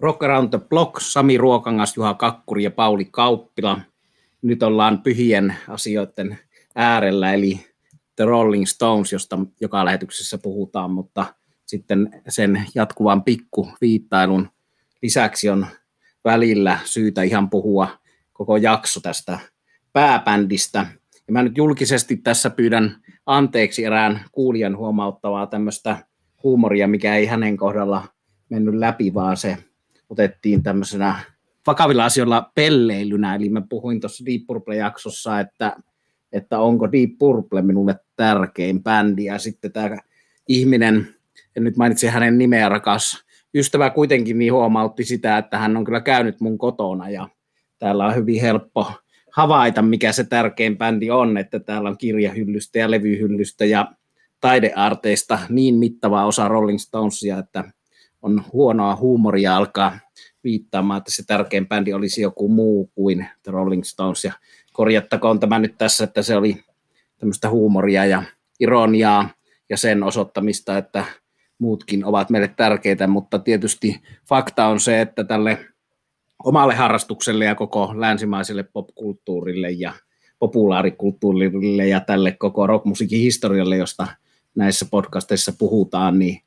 Rock Around the Block, Sami Ruokangas, Juha Kakkuri ja Pauli Kauppila. Nyt ollaan pyhien asioiden äärellä, eli The Rolling Stones, josta joka lähetyksessä puhutaan, mutta sitten sen jatkuvan pikkuviittailun lisäksi on välillä syytä ihan puhua koko jakso tästä pääbändistä. Ja mä nyt julkisesti tässä pyydän anteeksi erään kuulijan huomauttavaa tämmöistä huumoria, mikä ei hänen kohdalla mennyt läpi, vaan se otettiin tämmöisenä vakavilla asioilla pelleilynä. Eli mä puhuin tuossa Deep Purple-jaksossa, että, että onko Deep Purple minulle tärkein bändi. Ja sitten tämä ihminen, en nyt mainitsi hänen nimeä rakas ystävä kuitenkin niin huomautti sitä, että hän on kyllä käynyt mun kotona ja täällä on hyvin helppo havaita, mikä se tärkein bändi on, että täällä on kirjahyllystä ja levyhyllystä ja taidearteista niin mittava osa Rolling Stonesia, että on huonoa huumoria alkaa viittaamaan, että se tärkein bändi olisi joku muu kuin The Rolling Stones. Ja korjattakoon tämä nyt tässä, että se oli tämmöistä huumoria ja ironiaa ja sen osoittamista, että muutkin ovat meille tärkeitä, mutta tietysti fakta on se, että tälle omalle harrastukselle ja koko länsimaiselle popkulttuurille ja populaarikulttuurille ja tälle koko rockmusiikin historialle, josta näissä podcasteissa puhutaan, niin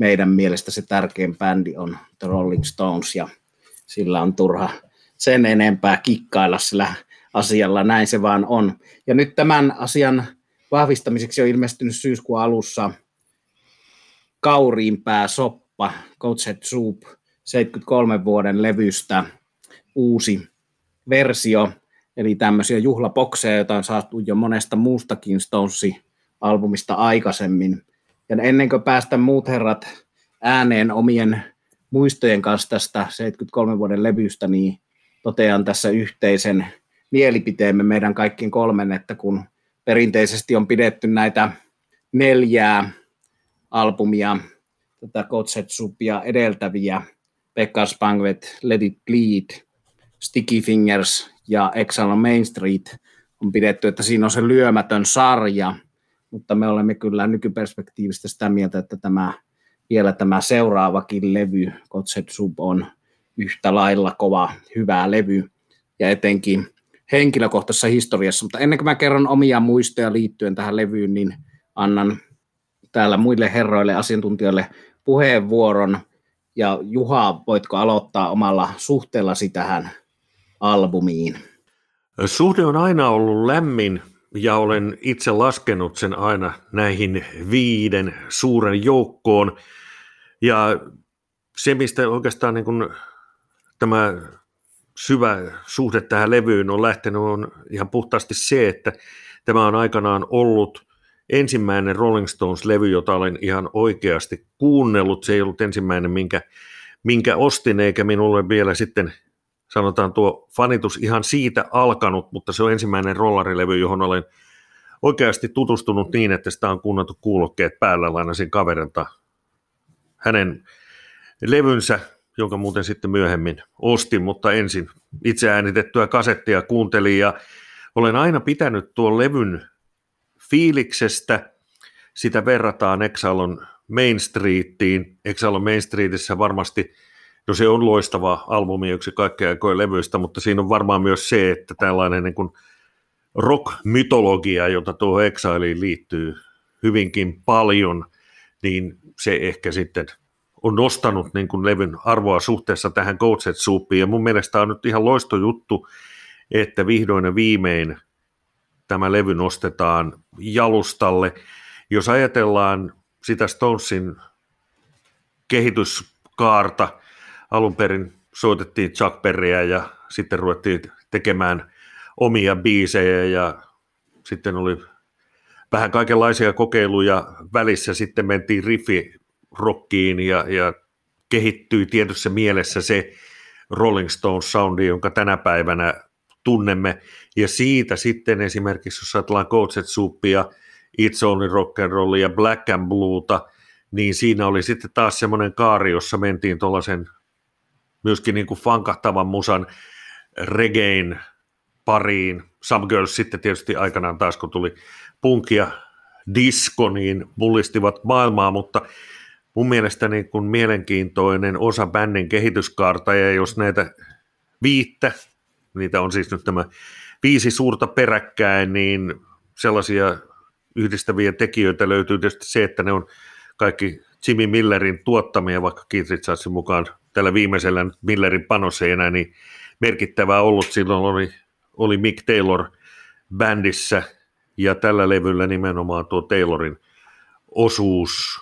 meidän mielestä se tärkein bändi on The Rolling Stones ja sillä on turha sen enempää kikkailla sillä asialla, näin se vaan on. Ja nyt tämän asian vahvistamiseksi on ilmestynyt syyskuun alussa Kauriinpää soppa, Coach Soup, 73 vuoden levystä uusi versio, eli tämmöisiä juhlapokseja, joita on saatu jo monesta muustakin Stonesi-albumista aikaisemmin. Ja ennen kuin päästä muut herrat ääneen omien muistojen kanssa tästä 73 vuoden levystä, niin totean tässä yhteisen mielipiteemme meidän kaikkien kolmen, että kun perinteisesti on pidetty näitä neljää albumia, tätä Kotsetsupia edeltäviä, Pekka Spangvet, Let It Bleed, Sticky Fingers ja Exile on Main Street, on pidetty, että siinä on se lyömätön sarja, mutta me olemme kyllä nykyperspektiivistä sitä mieltä, että tämä, vielä tämä seuraavakin levy, Sub, on yhtä lailla kova, hyvä levy, ja etenkin henkilökohtaisessa historiassa. Mutta ennen kuin mä kerron omia muistoja liittyen tähän levyyn, niin annan täällä muille herroille, asiantuntijoille puheenvuoron. Ja Juha, voitko aloittaa omalla suhteellasi tähän albumiin? Suhde on aina ollut lämmin ja olen itse laskenut sen aina näihin viiden suuren joukkoon. Ja se, mistä oikeastaan niin kuin tämä syvä suhde tähän levyyn on lähtenyt, on ihan puhtaasti se, että tämä on aikanaan ollut ensimmäinen Rolling Stones-levy, jota olen ihan oikeasti kuunnellut. Se ei ollut ensimmäinen, minkä, minkä ostin, eikä minulle vielä sitten sanotaan tuo fanitus ihan siitä alkanut, mutta se on ensimmäinen rollarilevy, johon olen oikeasti tutustunut niin, että sitä on kuunneltu kuulokkeet päällä, lainasin kaverilta hänen levynsä, jonka muuten sitten myöhemmin ostin, mutta ensin itse äänitettyä kasettia kuuntelin. Ja olen aina pitänyt tuon levyn fiiliksestä, sitä verrataan Exalon Main Streetiin. Exalon Main Streetissä varmasti, no se on loistava albumi yksi kaikkea aikojen levyistä, mutta siinä on varmaan myös se, että tällainen niin kuin rock-mytologia, jota tuohon Exiliin liittyy hyvinkin paljon, niin se ehkä sitten on nostanut niin kuin levyn arvoa suhteessa tähän Goatset Soupiin. Ja mun mielestä on nyt ihan loistojuttu, että vihdoin ja viimein tämä levy nostetaan jalustalle. Jos ajatellaan sitä Stonesin kehityskaarta, alun perin soitettiin Chuck Berryä ja sitten ruvettiin tekemään omia biisejä ja sitten oli vähän kaikenlaisia kokeiluja välissä, sitten mentiin riffi-rockiin ja, ja kehittyi tietyssä mielessä se Rolling Stones soundi, jonka tänä päivänä tunnemme. Ja siitä sitten esimerkiksi, jos ajatellaan Coachet Suppia, It's Only Rock and Roll ja Black and Blueta, niin siinä oli sitten taas semmoinen kaari, jossa mentiin tuollaisen myöskin niin kuin fankahtavan musan regein pariin. Some Girls sitten tietysti aikanaan taas, kun tuli punk ja disco, niin mullistivat maailmaa, mutta mun mielestä niin kuin mielenkiintoinen osa bändin kehityskaarta, ja jos näitä viittä, niitä on siis nyt tämä viisi suurta peräkkäin, niin sellaisia yhdistäviä tekijöitä löytyy tietysti se, että ne on kaikki Jimmy Millerin tuottamia, vaikka Keith Richardsin mukaan tällä viimeisellä Millerin panos ei enää niin merkittävää ollut. Silloin oli, oli Mick Taylor bändissä ja tällä levyllä nimenomaan tuo Taylorin osuus,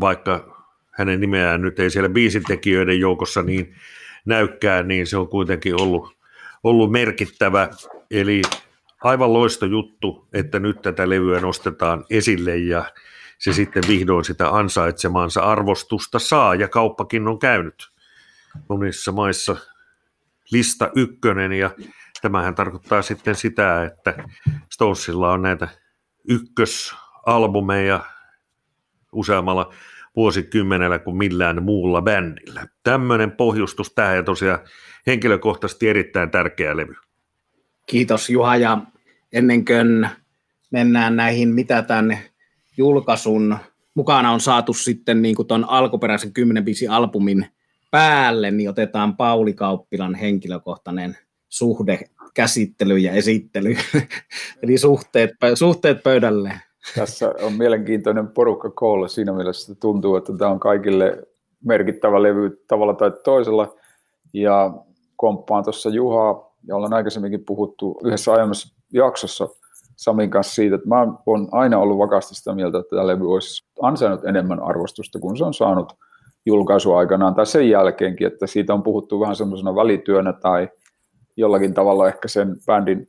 vaikka hänen nimeään nyt ei siellä biisintekijöiden joukossa niin näykkää, niin se on kuitenkin ollut, ollut merkittävä. Eli aivan loisto juttu, että nyt tätä levyä nostetaan esille ja se sitten vihdoin sitä ansaitsemaansa arvostusta saa ja kauppakin on käynyt monissa maissa lista ykkönen ja tämähän tarkoittaa sitten sitä, että Stonesilla on näitä ykkösalbumeja useammalla vuosikymmenellä kuin millään muulla bändillä. Tämmöinen pohjustus tähän ja tosiaan henkilökohtaisesti erittäin tärkeä levy. Kiitos Juha ja ennen kuin mennään näihin, mitä tämän julkaisun. Mukana on saatu sitten niin ton alkuperäisen 10 biisi albumin päälle, niin otetaan Pauli Kauppilan henkilökohtainen suhde, käsittely ja esittely, eli suhteet, suhteet pöydälle. Tässä on mielenkiintoinen porukka koolla siinä mielessä, että tuntuu, että tämä on kaikille merkittävä levy tavalla tai toisella, ja komppaan tuossa Juhaa, ja ollaan aikaisemminkin puhuttu yhdessä aiemmassa jaksossa Samin kanssa siitä, että mä oon aina ollut vakaasti sitä mieltä, että tämä levy olisi ansainnut enemmän arvostusta kuin se on saanut julkaisuaikanaan tai sen jälkeenkin, että siitä on puhuttu vähän semmoisena välityönä tai jollakin tavalla ehkä sen bändin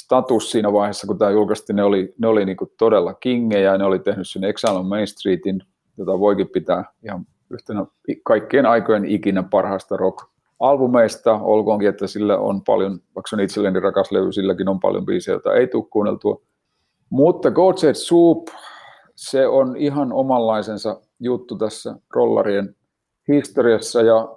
status siinä vaiheessa, kun tämä julkaistiin, ne oli, ne oli niin todella kingejä, ja ne oli tehnyt sen Exile on Main Streetin, jota voikin pitää ihan yhtenä kaikkien aikojen ikinä parhaista rock albumeista, olkoonkin, että sillä on paljon, vaikka se on itselleni rakas levy, silläkin on paljon biisejä, joita ei tule kuunneltua. Mutta God Said Soup, se on ihan omanlaisensa juttu tässä rollarien historiassa. Ja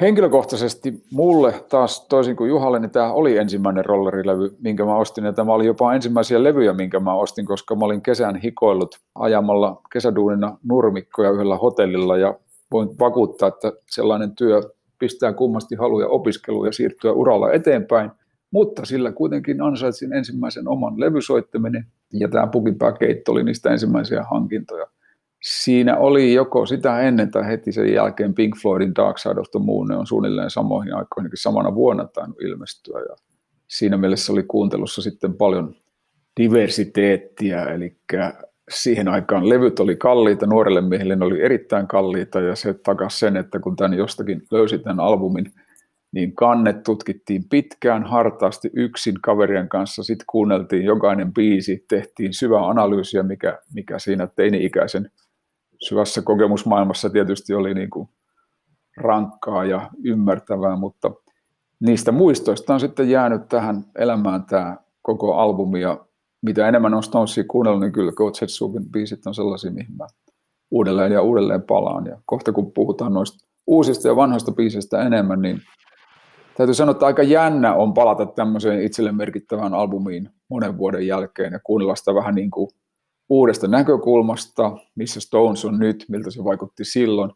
henkilökohtaisesti mulle taas toisin kuin Juhalle, niin tämä oli ensimmäinen rollarilevy, minkä mä ostin. Ja tämä oli jopa ensimmäisiä levyjä, minkä mä ostin, koska mä olin kesän hikoillut ajamalla kesäduunina nurmikkoja yhdellä hotellilla. Ja voin vakuuttaa, että sellainen työ pistää kummasti haluja opiskeluun ja siirtyä uralla eteenpäin, mutta sillä kuitenkin ansaitsin ensimmäisen oman levysoittaminen ja tämä pukipääkeitto oli niistä ensimmäisiä hankintoja. Siinä oli joko sitä ennen tai heti sen jälkeen Pink Floydin Dark Side of the Moon, ne on suunnilleen samoihin aikoihin, samana vuonna tainnut ilmestyä ja siinä mielessä oli kuuntelussa sitten paljon diversiteettiä, eli siihen aikaan levyt oli kalliita, nuorelle miehelle ne oli erittäin kalliita ja se takas sen, että kun tämän jostakin löysi tämän albumin, niin kannet tutkittiin pitkään, hartaasti yksin kaverien kanssa, sitten kuunneltiin jokainen biisi, tehtiin syvää analyysiä, mikä, mikä siinä teini-ikäisen syvässä kokemusmaailmassa tietysti oli niin kuin rankkaa ja ymmärtävää, mutta niistä muistoista on sitten jäänyt tähän elämään tämä koko albumi ja mitä enemmän on Stonesia kuunnellut, niin kyllä Coach Hetsubin biisit on sellaisia, mihin mä uudelleen ja uudelleen palaan. Ja kohta kun puhutaan noista uusista ja vanhoista biisistä enemmän, niin täytyy sanoa, että aika jännä on palata tämmöiseen itselle merkittävään albumiin monen vuoden jälkeen ja kuunnella sitä vähän niin kuin uudesta näkökulmasta, missä Stones on nyt, miltä se vaikutti silloin,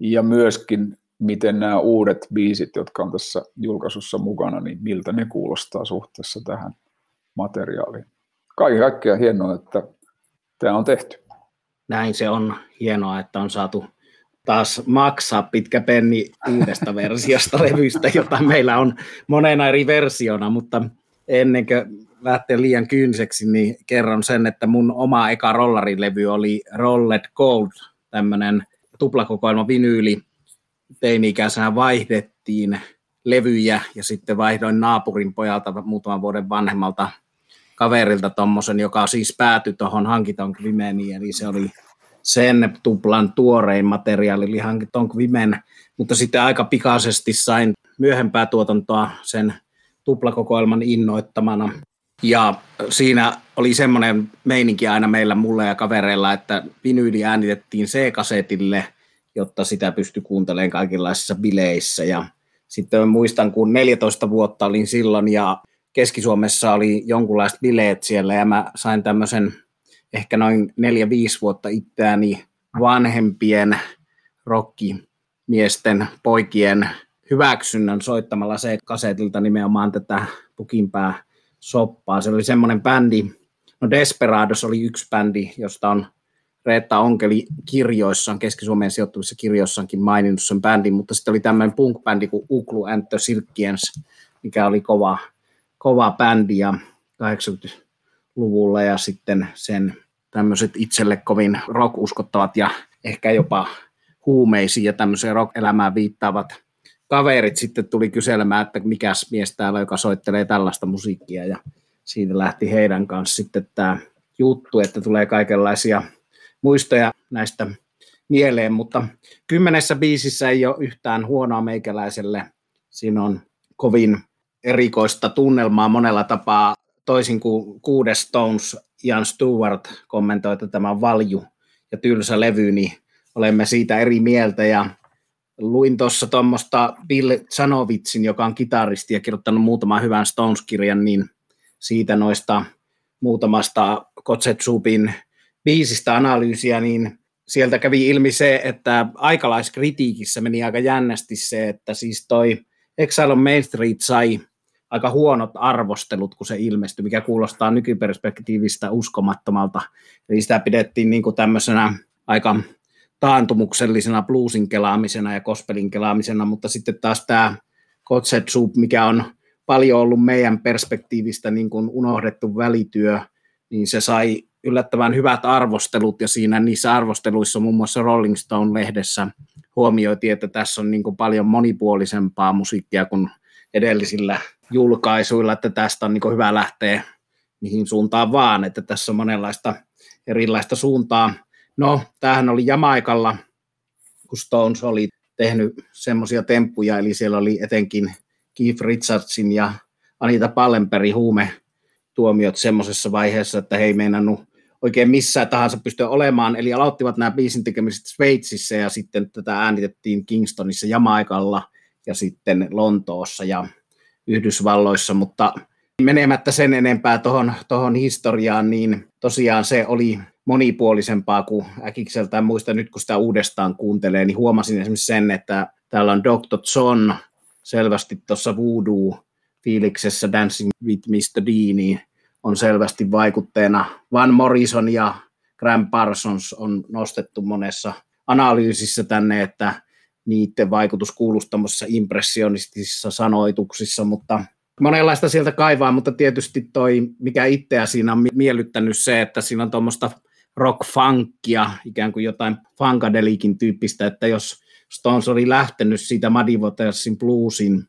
ja myöskin miten nämä uudet biisit, jotka on tässä julkaisussa mukana, niin miltä ne kuulostaa suhteessa tähän materiaaliin. Kaiken kaikkiaan hienoa, että tämä on tehty. Näin se on hienoa, että on saatu taas maksaa pitkä penni uudesta versiosta levystä, jota meillä on monena eri versiona, mutta ennen kuin lähtee liian kynseksi, niin kerron sen, että mun oma eka rollarilevy oli Rolled Gold, tämmöinen tuplakokoelma vinyyli. Teini-ikäisenä vaihdettiin levyjä ja sitten vaihdoin naapurin pojalta muutaman vuoden vanhemmalta kaverilta tuommoisen, joka siis päätyi tuohon hankiton Vimeniin, eli se oli sen tuplan tuorein materiaali, eli hankiton Vimen, mutta sitten aika pikaisesti sain myöhempää tuotantoa sen tuplakokoelman innoittamana. Ja siinä oli semmoinen meininki aina meillä, mulle ja kavereilla, että vinyyli äänitettiin C-kasetille, jotta sitä pystyi kuuntelemaan kaikenlaisissa bileissä. Ja sitten muistan, kun 14 vuotta olin silloin ja Keski-Suomessa oli jonkunlaiset bileet siellä ja mä sain tämmöisen ehkä noin neljä 5 vuotta itseäni vanhempien rockimiesten, poikien hyväksynnän soittamalla se kasetilta nimenomaan tätä pukinpää soppaa. Se oli semmoinen bändi, no Desperados oli yksi bändi, josta on Reetta Onkeli kirjoissaan, Keski-Suomeen sijoittuvissa kirjoissaankin maininnut sen bändin, mutta sitten oli tämmöinen punk-bändi kuin Uklu and the Silkiens, mikä oli kova, kova bändi ja 80-luvulla ja sitten sen tämmöiset itselle kovin rock-uskottavat ja ehkä jopa huumeisiin ja tämmöiseen rock-elämään viittaavat kaverit sitten tuli kyselemään, että mikäs mies täällä, joka soittelee tällaista musiikkia ja siitä lähti heidän kanssa sitten tämä juttu, että tulee kaikenlaisia muistoja näistä mieleen, mutta kymmenessä biisissä ei ole yhtään huonoa meikäläiselle. Siinä on kovin erikoista tunnelmaa monella tapaa, toisin kuin kuudes Stones, Ian Stewart kommentoi, tämä valju ja tylsä levy, niin olemme siitä eri mieltä. Ja luin tuossa tuommoista Bill Zanovitsin, joka on kitaristi ja kirjoittanut muutaman hyvän Stones-kirjan, niin siitä noista muutamasta Kotsetsupin biisistä analyysiä, niin sieltä kävi ilmi se, että aikalaiskritiikissä meni aika jännästi se, että siis toi Exile on Main Street sai aika huonot arvostelut, kun se ilmestyi, mikä kuulostaa nykyperspektiivistä uskomattomalta. Eli sitä pidettiin niin kuin tämmöisenä aika taantumuksellisena bluesin kelaamisena ja gospelin kelaamisena, mutta sitten taas tämä Kotset Soup, mikä on paljon ollut meidän perspektiivistä niin kuin unohdettu välityö, niin se sai yllättävän hyvät arvostelut, ja siinä niissä arvosteluissa muun muassa Rolling Stone-lehdessä huomioitiin, että tässä on niin kuin paljon monipuolisempaa musiikkia kuin edellisillä julkaisuilla, että tästä on niin hyvä lähteä mihin suuntaan vaan, että tässä on monenlaista erilaista suuntaa. No, tämähän oli Jamaikalla, kun Stones oli tehnyt semmoisia temppuja, eli siellä oli etenkin Keith Richardsin ja Anita Pallenberg huume tuomiot semmoisessa vaiheessa, että he ei meinannut oikein missään tahansa pystyä olemaan, eli aloittivat nämä biisin tekemiset Sveitsissä ja sitten tätä äänitettiin Kingstonissa, Jamaikalla ja sitten Lontoossa ja Yhdysvalloissa, mutta menemättä sen enempää tuohon tohon historiaan, niin tosiaan se oli monipuolisempaa kuin äkikseltään muista nyt, kun sitä uudestaan kuuntelee, niin huomasin esimerkiksi sen, että täällä on Dr. John selvästi tuossa voodoo-fiiliksessä Dancing with Mr. D, niin on selvästi vaikutteena. Van Morrison ja Graham Parsons on nostettu monessa analyysissä tänne, että niiden vaikutus kuuluisi impressionistisissa sanoituksissa, mutta monenlaista sieltä kaivaa, mutta tietysti toi, mikä itseä siinä on miellyttänyt se, että siinä on tuommoista rock-funkia, ikään kuin jotain funkadelikin tyyppistä, että jos Stones oli lähtenyt siitä Muddy Watersin bluesin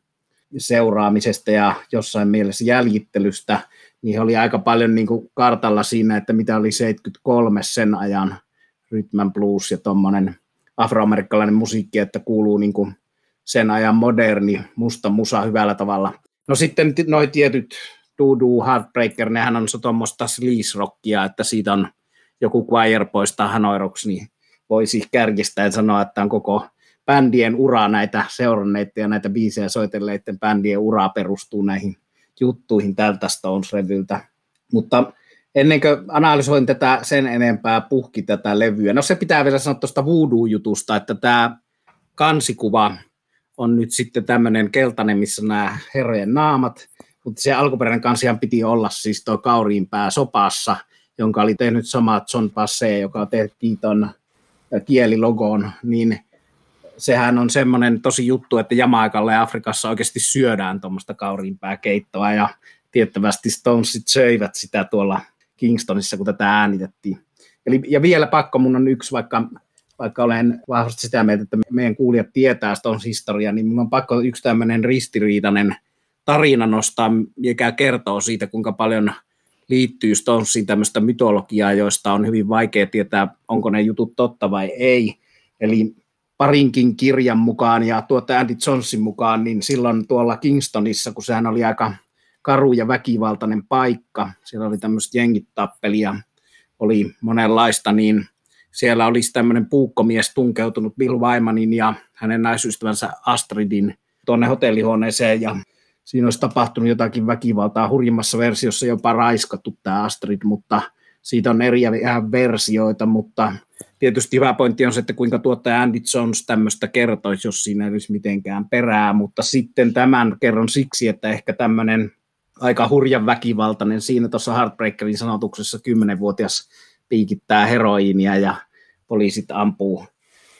seuraamisesta ja jossain mielessä jäljittelystä, niin oli aika paljon niin kuin kartalla siinä, että mitä oli 73 sen ajan rytmän blues ja tuommoinen afroamerikkalainen musiikki, että kuuluu niin kuin sen ajan moderni musta musa hyvällä tavalla. No sitten noi tietyt Doodoo, Heartbreaker, nehän on tuommoista sleaze-rockia, että siitä on joku choir poistaa hanoiroksi, niin voisi kärkistää ja sanoa, että on koko bändien ura näitä seuranneiden ja näitä biisejä soitelleiden bändien uraa perustuu näihin juttuihin tältä Stones-revyltä. Mutta ennen kuin analysoin tätä sen enempää, puhki tätä levyä. No se pitää vielä sanoa tuosta Voodoo-jutusta, että tämä kansikuva on nyt sitten tämmöinen keltainen, missä nämä herrojen naamat, mutta se alkuperäinen kansihan piti olla siis tuo kauriinpää sopassa, jonka oli tehnyt sama John Passe, joka tehtiin tuon kielilogoon, niin sehän on semmoinen tosi juttu, että Jamaikalla ja Afrikassa oikeasti syödään tuommoista kauriinpääkeittoa ja tiettävästi Stonesit söivät sitä tuolla Kingstonissa, kun tätä äänitettiin. Eli, ja vielä pakko mun on yksi, vaikka, vaikka olen vahvasti sitä mieltä, että meidän kuulijat tietää Stones historiaa, niin mun on pakko yksi tämmöinen ristiriitainen tarina nostaa, mikä kertoo siitä, kuinka paljon liittyy Stonesiin tämmöistä mytologiaa, joista on hyvin vaikea tietää, onko ne jutut totta vai ei. Eli parinkin kirjan mukaan ja tuota Andy Johnson mukaan, niin silloin tuolla Kingstonissa, kun sehän oli aika karu ja väkivaltainen paikka, siellä oli tämmöistä jengitappelia, oli monenlaista, niin siellä olisi tämmöinen puukkomies tunkeutunut Bill Wymanin ja hänen naisystävänsä Astridin tuonne hotellihuoneeseen ja siinä olisi tapahtunut jotakin väkivaltaa, hurjimmassa versiossa jopa raiskattu tämä Astrid, mutta siitä on eri versioita, mutta tietysti hyvä pointti on se, että kuinka tuottaja Andy Jones tämmöistä kertoisi, jos siinä ei olisi mitenkään perää, mutta sitten tämän kerron siksi, että ehkä tämmöinen aika hurjan väkivaltainen, siinä tuossa Heartbreakerin sanotuksessa 10-vuotias piikittää heroiinia ja poliisit ampuu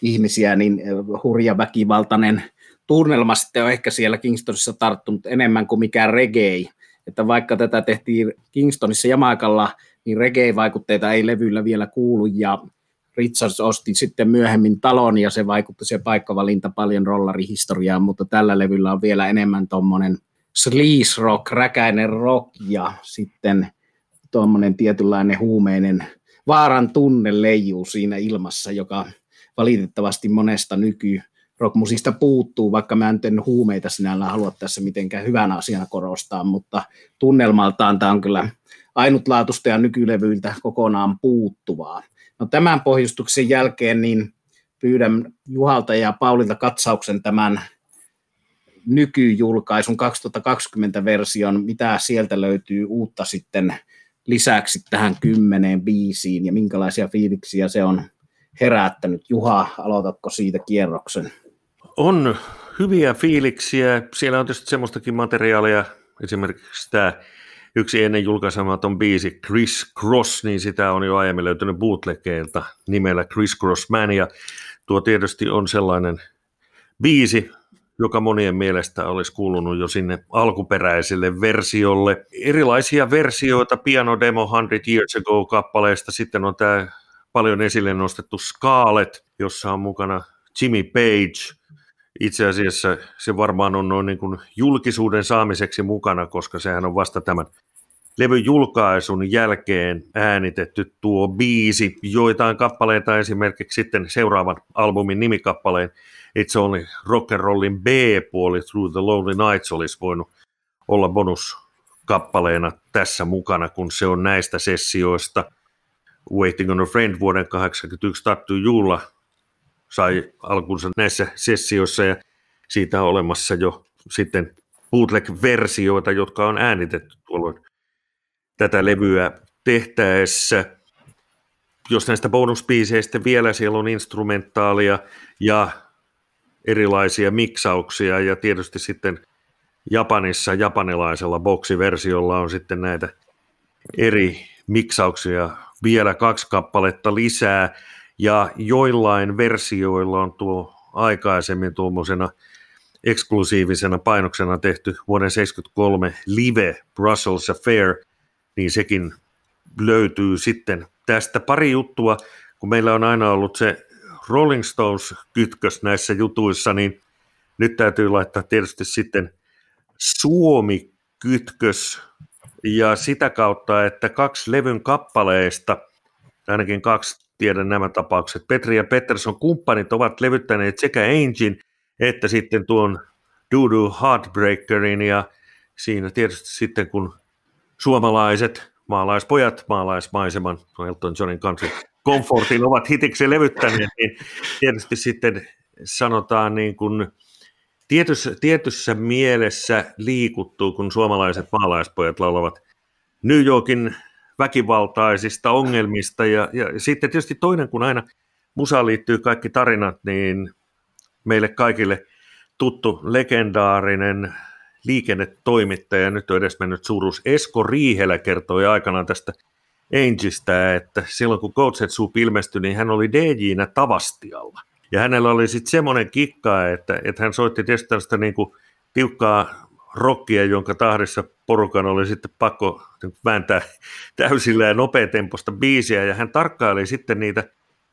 ihmisiä, niin hurja väkivaltainen tunnelma sitten on ehkä siellä Kingstonissa tarttunut enemmän kuin mikään reggae. Että vaikka tätä tehtiin Kingstonissa Jamaikalla, niin reggae-vaikutteita ei levyllä vielä kuulu, ja Richards osti sitten myöhemmin talon, ja se vaikutti se paikkavalinta paljon rollarihistoriaan, mutta tällä levyllä on vielä enemmän tuommoinen sleaze rock, räkäinen rock, ja sitten tuommoinen tietynlainen huumeinen vaaran tunne leijuu siinä ilmassa, joka valitettavasti monesta nyky rockmusista puuttuu, vaikka mä en huumeita sinällään halua tässä mitenkään hyvänä asiana korostaa, mutta tunnelmaltaan tämä on kyllä ainutlaatuista ja nykylevyiltä kokonaan puuttuvaa. No tämän pohjustuksen jälkeen niin pyydän Juhalta ja Paulilta katsauksen tämän nykyjulkaisun 2020-version, mitä sieltä löytyy uutta sitten lisäksi tähän kymmeneen biisiin ja minkälaisia fiiliksiä se on herättänyt. Juha, aloitatko siitä kierroksen? On hyviä fiiliksiä. Siellä on tietysti semmoistakin materiaalia, esimerkiksi tämä yksi ennen julkaisematon biisi Chris Cross, niin sitä on jo aiemmin löytynyt bootlegeilta nimellä Chris Cross Man, ja tuo tietysti on sellainen biisi, joka monien mielestä olisi kuulunut jo sinne alkuperäiselle versiolle. Erilaisia versioita Piano Demo 100 Years Ago-kappaleesta, sitten on tämä paljon esille nostettu Scarlet, jossa on mukana Jimmy Page, itse asiassa se varmaan on noin niin kuin julkisuuden saamiseksi mukana, koska sehän on vasta tämän levyn julkaisun jälkeen äänitetty tuo biisi. Joitain kappaleita esimerkiksi sitten seuraavan albumin nimikappaleen It's Only Rock and Rollin B-puoli Through the Lonely Nights olisi voinut olla bonuskappaleena tässä mukana, kun se on näistä sessioista. Waiting on a Friend vuoden 1981 Tattu Juula sai alkunsa näissä sessioissa ja siitä on olemassa jo sitten bootleg-versioita, jotka on äänitetty tuolloin tätä levyä tehtäessä. Jos näistä bonusbiiseistä vielä siellä on instrumentaalia ja erilaisia miksauksia ja tietysti sitten Japanissa japanilaisella boksiversiolla on sitten näitä eri miksauksia. Vielä kaksi kappaletta lisää ja joillain versioilla on tuo aikaisemmin tuommoisena eksklusiivisena painoksena tehty vuoden 1973 Live Brussels Affair, niin sekin löytyy sitten tästä. Pari juttua, kun meillä on aina ollut se Rolling Stones-kytkös näissä jutuissa, niin nyt täytyy laittaa tietysti sitten Suomi-kytkös ja sitä kautta, että kaksi levyn kappaleista, ainakin kaksi tiedän nämä tapaukset. Petri ja Pettersson kumppanit ovat levyttäneet sekä Angin että sitten tuon Doodoo Heartbreakerin ja siinä tietysti sitten kun suomalaiset maalaispojat maalaismaiseman Elton Johnin kanssa Comfortin ovat hitiksi levyttäneet, niin tietysti sitten sanotaan niin kuin tietyssä, tietyssä mielessä liikuttuu, kun suomalaiset maalaispojat laulavat New Yorkin väkivaltaisista ongelmista. Ja, ja sitten tietysti toinen, kun aina musaan liittyy kaikki tarinat, niin meille kaikille tuttu legendaarinen liikennetoimittaja, nyt on edes mennyt suuruus, Esko Riihelä kertoi aikanaan tästä Angista, että silloin kun Goatset ilmestyi, niin hän oli DJ-nä Tavastialla. Ja hänellä oli sitten semmoinen kikka, että, että hän soitti tietysti tällaista niin kuin tiukkaa rockia, jonka tahdessa porukan oli sitten pakko vääntää täysillä ja nopeatempoista biisiä, ja hän tarkkaili sitten niitä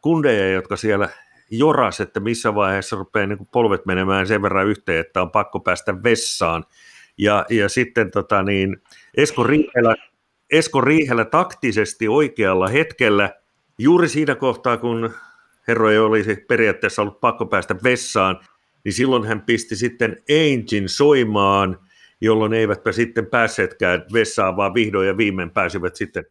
kundeja, jotka siellä joras, että missä vaiheessa rupeaa niin kuin polvet menemään sen verran yhteen, että on pakko päästä vessaan. Ja, ja sitten tota niin, Esko, Riihelä, Esko Riihelä taktisesti oikealla hetkellä, juuri siinä kohtaa, kun herroja olisi periaatteessa ollut pakko päästä vessaan, niin silloin hän pisti sitten Angin soimaan – jolloin eivätpä sitten päässeetkään vessaan, vaan vihdoin ja viimein pääsivät sitten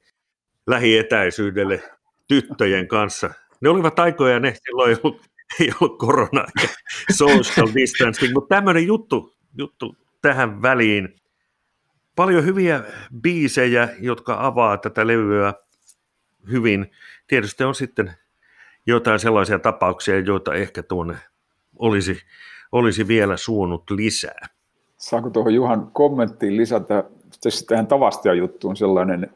lähietäisyydelle tyttöjen kanssa. Ne olivat aikoja, ne silloin ei ollut, ei ollut korona social distancing, mutta tämmöinen juttu, juttu tähän väliin. Paljon hyviä biisejä, jotka avaa tätä levyä hyvin. Tietysti on sitten jotain sellaisia tapauksia, joita ehkä tuonne olisi, olisi vielä suonut lisää. Saanko tuohon Juhan kommenttiin lisätä tähän Tavastia juttuun sellainen,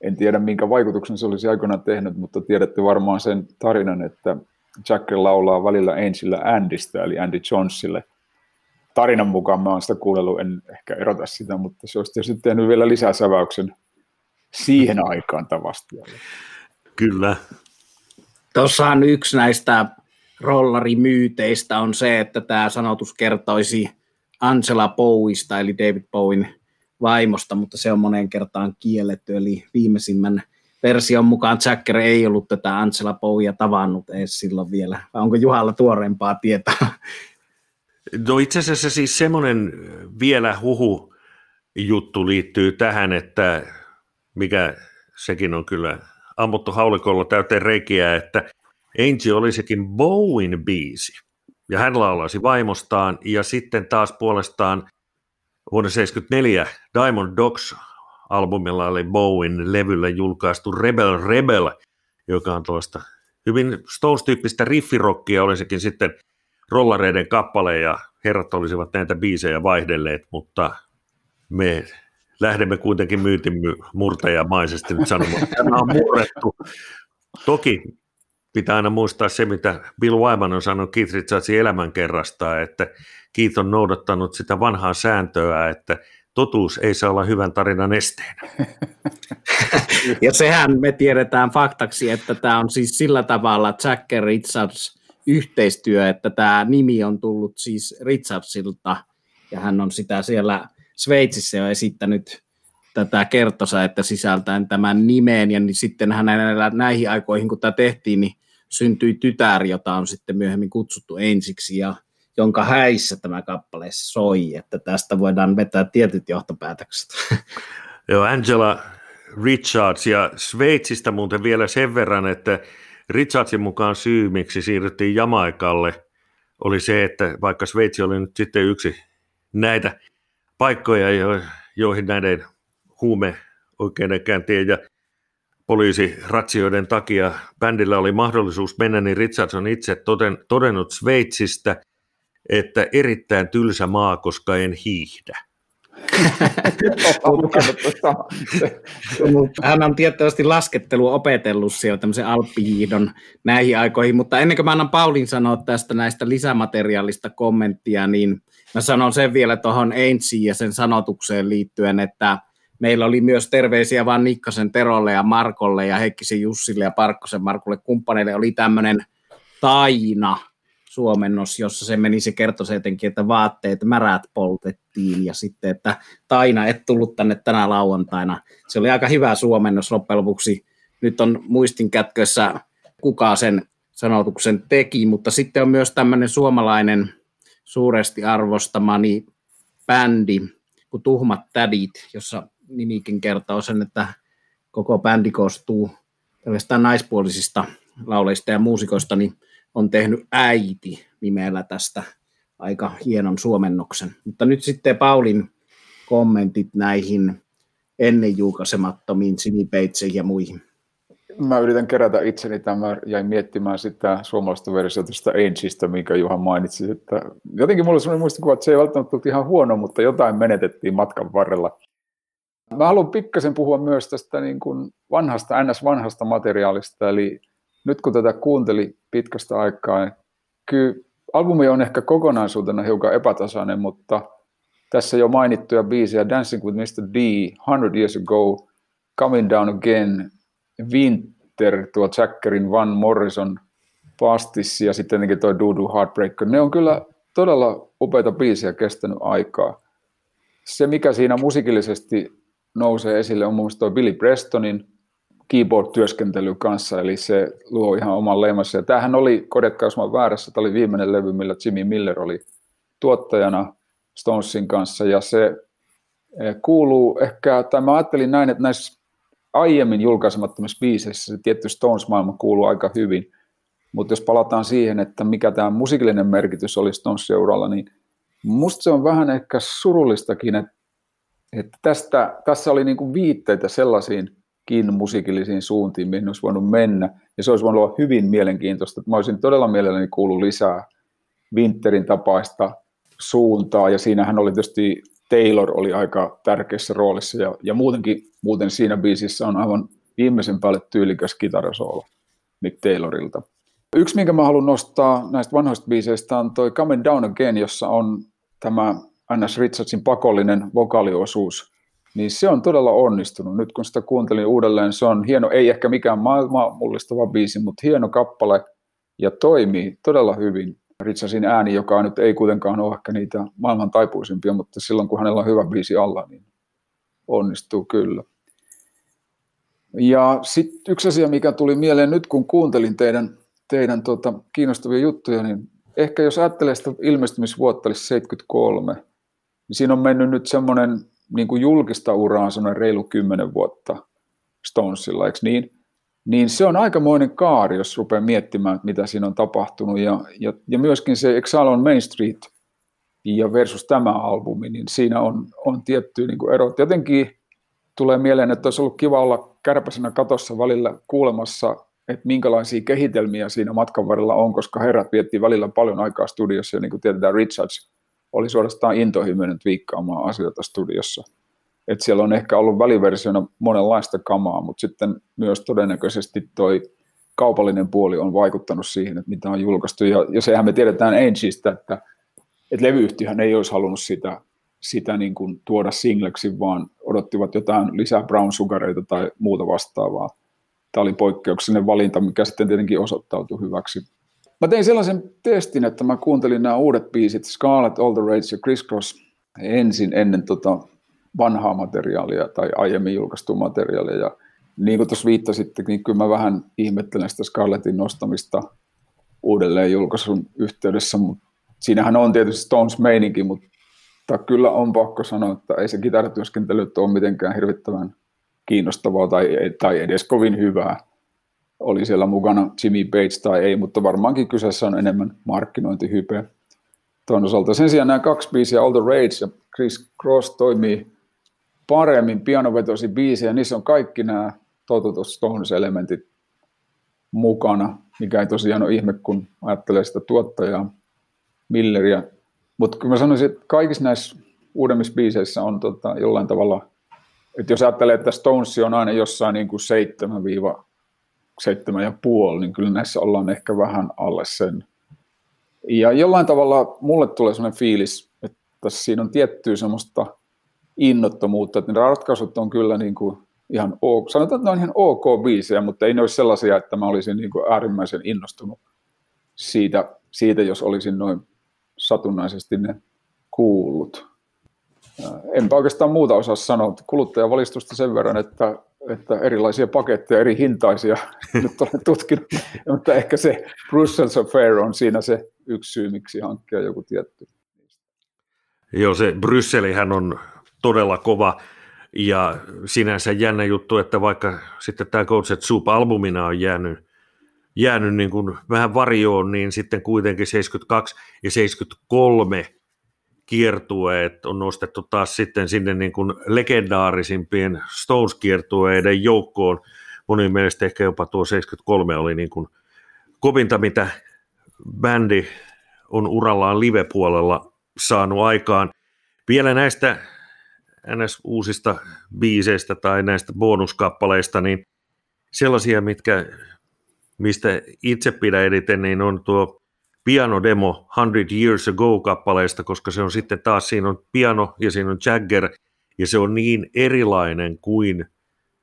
en tiedä minkä vaikutuksen se olisi aikoinaan tehnyt, mutta tiedätte varmaan sen tarinan, että Jack laulaa välillä ensillä Andystä, eli Andy Jonesille. Tarinan mukaan mä oon sitä kuunnellut, en ehkä erota sitä, mutta se olisi tietysti tehnyt vielä lisää säväyksen siihen aikaan Tavastialle. Kyllä. Tuossahan yksi näistä rollarimyyteistä on se, että tämä sanotus kertoisi Angela Bowista, eli David Bowen vaimosta, mutta se on moneen kertaan kielletty, eli viimeisimmän version mukaan Jacker ei ollut tätä Angela Bowia tavannut edes silloin vielä. Vai onko Juhalla tuoreempaa tietoa? No itse asiassa siis semmoinen vielä huhu juttu liittyy tähän, että mikä sekin on kyllä ammuttu haulikolla täyteen reikiä, että Angie olisikin Bowen biisi. Ja hän laulasi vaimostaan, ja sitten taas puolestaan vuonna 1974 Diamond Dogs albumilla oli Bowen levyllä julkaistu Rebel Rebel, joka on tuosta hyvin Stones-tyyppistä riffirokkia, oli sekin sitten rollareiden kappale, ja herrat olisivat näitä biisejä vaihdelleet, mutta me lähdemme kuitenkin myytin murtajamaisesti nyt sanomaan, että tämä on murrettu. Toki pitää aina muistaa se, mitä Bill Wyman on sanonut Keith Richardsin elämänkerrasta, että Keith on noudattanut sitä vanhaa sääntöä, että totuus ei saa olla hyvän tarinan esteenä. ja sehän me tiedetään faktaksi, että tämä on siis sillä tavalla Jack Richards yhteistyö, että tämä nimi on tullut siis Richardsilta, ja hän on sitä siellä Sveitsissä jo esittänyt tätä kertosa, että sisältäen tämän nimeen, ja niin sitten hänellä näihin aikoihin, kun tämä tehtiin, niin syntyi tytär, jota on sitten myöhemmin kutsuttu ensiksi, ja jonka häissä tämä kappale soi, että tästä voidaan vetää tietyt johtopäätökset. Joo, Angela Richards ja Sveitsistä muuten vielä sen verran, että Richardsin mukaan syy, miksi siirryttiin Jamaikalle, oli se, että vaikka Sveitsi oli nyt sitten yksi näitä paikkoja, joihin näiden huume oikeudenkäyntien ja poliisiratsioiden takia bändillä oli mahdollisuus mennä, niin Richardson itse toden, todennut Sveitsistä, että erittäin tylsä maa, koska en hiihdä. Hän on tietysti laskettelu opetellut siellä tämmöisen alppihiidon näihin aikoihin, mutta ennen kuin mä annan Paulin sanoa tästä näistä lisämateriaalista kommenttia, niin mä sanon sen vielä tuohon Ainsiin ja sen sanotukseen liittyen, että meillä oli myös terveisiä vaan Nikkasen Terolle ja Markolle ja Heikkisen Jussille ja Parkkosen Markulle. Kumppaneille oli tämmöinen taina suomennos, jossa se meni, se kertoi se jotenkin, että vaatteet märät poltettiin ja sitten, että Taina, et tullut tänne tänä lauantaina. Se oli aika hyvä suomennos loppujen lopuksi. Nyt on muistin kätkössä, kuka sen sanotuksen teki, mutta sitten on myös tämmöinen suomalainen suuresti arvostamani bändi kuin Tuhmat tädit, jossa nimikin kertoo sen, että koko bändi koostuu tällaista naispuolisista lauleista ja muusikoista, niin on tehnyt äiti nimellä tästä aika hienon suomennoksen. Mutta nyt sitten Paulin kommentit näihin ennen julkaisemattomiin sinipeitseihin ja muihin. Mä yritän kerätä itseni tämän, jäin miettimään sitä suomalaista versiota Angista, minkä Juhan mainitsi. Että jotenkin mulla on sellainen muistikuva, että se ei välttämättä ollut ihan huono, mutta jotain menetettiin matkan varrella. Mä haluan pikkasen puhua myös tästä niin kuin vanhasta, ns-vanhasta materiaalista, eli nyt kun tätä kuunteli pitkästä aikaa, niin kyllä albumi on ehkä kokonaisuutena hiukan epätasainen, mutta tässä jo mainittuja biisejä Dancing with Mr. D, 100 Years Ago, Coming Down Again, Winter, tuo Jackerin Van Morrison pastissi ja sitten tietenkin tuo Doodoo Heartbreaker. Ne on kyllä todella upeita biisejä kestänyt aikaa. Se, mikä siinä musiikillisesti nousee esille, on mun mielestä Billy Prestonin keyboard-työskentely kanssa, eli se luo ihan oman leimansa. Ja tämähän oli, korjatkaa mä väärässä, tämä oli viimeinen levy, millä Jimmy Miller oli tuottajana Stonesin kanssa, ja se eh, kuuluu ehkä, tai mä ajattelin näin, että näissä aiemmin julkaisemattomissa biiseissä se tietty Stones-maailma kuuluu aika hyvin, mutta jos palataan siihen, että mikä tämä musiikillinen merkitys oli Stonesin uralla, niin musta se on vähän ehkä surullistakin, että, että tästä, tässä oli niinku viitteitä sellaisiin musiikillisiin suuntiin, mihin olisi voinut mennä. ja se olisi voinut olla hyvin mielenkiintoista. Mä olisin todella mielelläni kuullut lisää Winterin tapaista suuntaa, ja siinähän oli tietysti Taylor oli aika tärkeässä roolissa, ja, ja muutenkin muuten siinä biisissä on aivan viimeisen päälle tyylikäs kitarasoolo Nick Taylorilta. Yksi, minkä mä haluan nostaa näistä vanhoista biiseistä on toi Coming Down Again, jossa on tämä Annas Richardsin pakollinen vokaaliosuus, niin se on todella onnistunut. Nyt kun sitä kuuntelin uudelleen, se on hieno, ei ehkä mikään maailmaa mullistava biisi, mutta hieno kappale ja toimii todella hyvin. Richardsin ääni, joka nyt ei kuitenkaan ole ehkä niitä maailman taipuisimpia, mutta silloin kun hänellä on hyvä biisi alla, niin onnistuu kyllä. Ja sitten yksi asia, mikä tuli mieleen nyt, kun kuuntelin teidän, teidän tota, kiinnostavia juttuja, niin ehkä jos ajattelee sitä ilmestymisvuotta, eli 73, niin siinä on mennyt nyt semmoinen niin kuin julkista uraa semmoinen reilu kymmenen vuotta Stonesilla, eikö niin? Niin se on aikamoinen kaari, jos rupeaa miettimään, mitä siinä on tapahtunut. Ja, ja, ja myöskin se Exile on Main Street ja versus tämä albumi, niin siinä on, on tietty niin erot. Jotenkin tulee mieleen, että olisi ollut kiva olla kärpäsenä katossa välillä kuulemassa, että minkälaisia kehitelmiä siinä matkan varrella on, koska herrat vietti välillä paljon aikaa studiossa, ja niin kuin tiedetään, Richards oli suorastaan intohimoinen viikkaamaan asioita studiossa. Et siellä on ehkä ollut väliversiona monenlaista kamaa, mutta sitten myös todennäköisesti toi kaupallinen puoli on vaikuttanut siihen, että mitä on julkaistu. Ja, ja sehän me tiedetään Angieista, että, että levyyhtiöhän ei olisi halunnut sitä sitä niin kuin tuoda singleksi, vaan odottivat jotain lisää brown sugareita tai muuta vastaavaa. Tämä oli poikkeuksellinen valinta, mikä sitten tietenkin osoittautui hyväksi. Mä tein sellaisen testin, että mä kuuntelin nämä uudet biisit, Scarlet, All the Rage ja Crisscross, ensin ennen tota vanhaa materiaalia tai aiemmin julkaistua materiaalia. Ja niin kuin tuossa viittasitte, niin kyllä mä vähän ihmettelen sitä Scarletin nostamista uudelleen julkaisun yhteydessä, mutta siinähän on tietysti Stones meininki, mutta kyllä on pakko sanoa, että ei se kitaratyöskentely ole mitenkään hirvittävän kiinnostavaa tai, tai edes kovin hyvää. Oli siellä mukana Jimmy Page tai ei, mutta varmaankin kyseessä on enemmän markkinointihype tuon osalta. Sen sijaan nämä kaksi biisiä, All the Rage ja Chris Cross toimii paremmin pianovetosi biisejä. Niissä on kaikki nämä totutut Stones-elementit mukana, mikä ei tosiaan ole ihme, kun ajattelee sitä tuottajaa Milleria mutta kyllä mä sanoisin, että kaikissa näissä uudemmissa biiseissä on tota, jollain tavalla, että jos ajattelee, että Stones on aina jossain niin kuin 7 seitsemän ja puoli, niin kyllä näissä ollaan ehkä vähän alle sen. Ja jollain tavalla mulle tulee sellainen fiilis, että siinä on tiettyä semmoista innottomuutta, että ne ratkaisut on kyllä niin kuin ihan ok. Sanotaan, että ne on ihan ok biisejä, mutta ei ne olisi sellaisia, että mä olisin niin kuin äärimmäisen innostunut siitä, siitä, jos olisin noin satunnaisesti ne kuullut. Enpä oikeastaan muuta osaa sanoa, kuluttajavalistusta sen verran, että, että erilaisia paketteja, eri hintaisia nyt olen tutkinut, mutta ehkä se Brussels Affair on siinä se yksi syy, miksi hankkia joku tietty. Joo, se Brysselihän on todella kova ja sinänsä jännä juttu, että vaikka sitten tämä Coach Soup-albumina on jäänyt jäänyt niin kuin vähän varjoon, niin sitten kuitenkin 72 ja 73 kiertueet on nostettu taas sitten sinne niin kuin legendaarisimpien Stones-kiertueiden joukkoon. Monin mielestä ehkä jopa tuo 73 oli niin kuin kovinta, mitä bändi on urallaan live-puolella saanut aikaan. Vielä näistä ns. uusista biiseistä tai näistä bonuskappaleista, niin sellaisia, mitkä mistä itse pidän eniten, niin on tuo pianodemo 100 Years Ago-kappaleesta, koska se on sitten taas, siinä on piano ja siinä on Jagger, ja se on niin erilainen kuin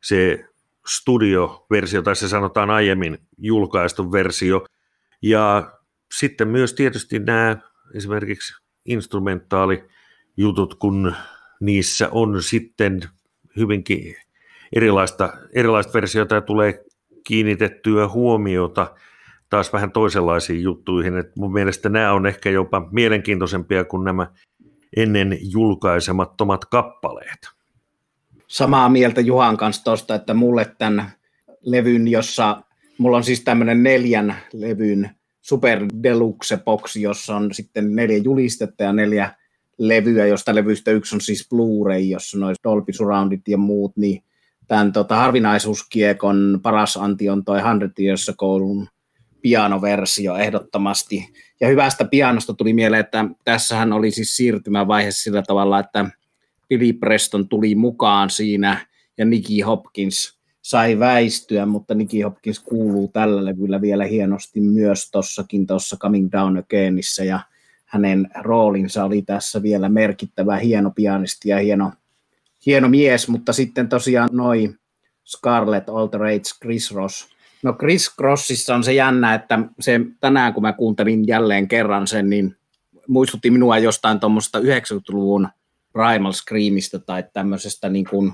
se studioversio, tai se sanotaan aiemmin julkaistu versio. Ja sitten myös tietysti nämä esimerkiksi instrumentaalijutut, kun niissä on sitten hyvinkin erilaista, erilaista versiota ja tulee kiinnitettyä huomiota taas vähän toisenlaisiin juttuihin. Et mun mielestä nämä on ehkä jopa mielenkiintoisempia kuin nämä ennen julkaisemattomat kappaleet. Samaa mieltä Juhan kanssa tuosta, että mulle tämän levyn, jossa mulla on siis tämmöinen neljän levyn Super Deluxe box, jossa on sitten neljä julistetta ja neljä levyä, josta levyistä yksi on siis Blu-ray, jossa on Dolby Surroundit ja muut, niin tämän tota, harvinaisuuskiekon paras anti on toi 100 Years koulun pianoversio ehdottomasti. Ja hyvästä pianosta tuli mieleen, että tässähän oli siis siirtymävaihe sillä tavalla, että Billy Preston tuli mukaan siinä ja Nicky Hopkins sai väistyä, mutta Nicky Hopkins kuuluu tällä levyllä vielä hienosti myös tossakin tuossa Coming Down Againissa ja hänen roolinsa oli tässä vielä merkittävä, hieno pianisti ja hieno, hieno mies, mutta sitten tosiaan noi Scarlett Age, Chris Ross. No Chris Crossissa on se jännä, että se tänään kun mä kuuntelin jälleen kerran sen, niin muistutti minua jostain tuommoista 90-luvun Primal Screamista tai tämmöisestä niin kuin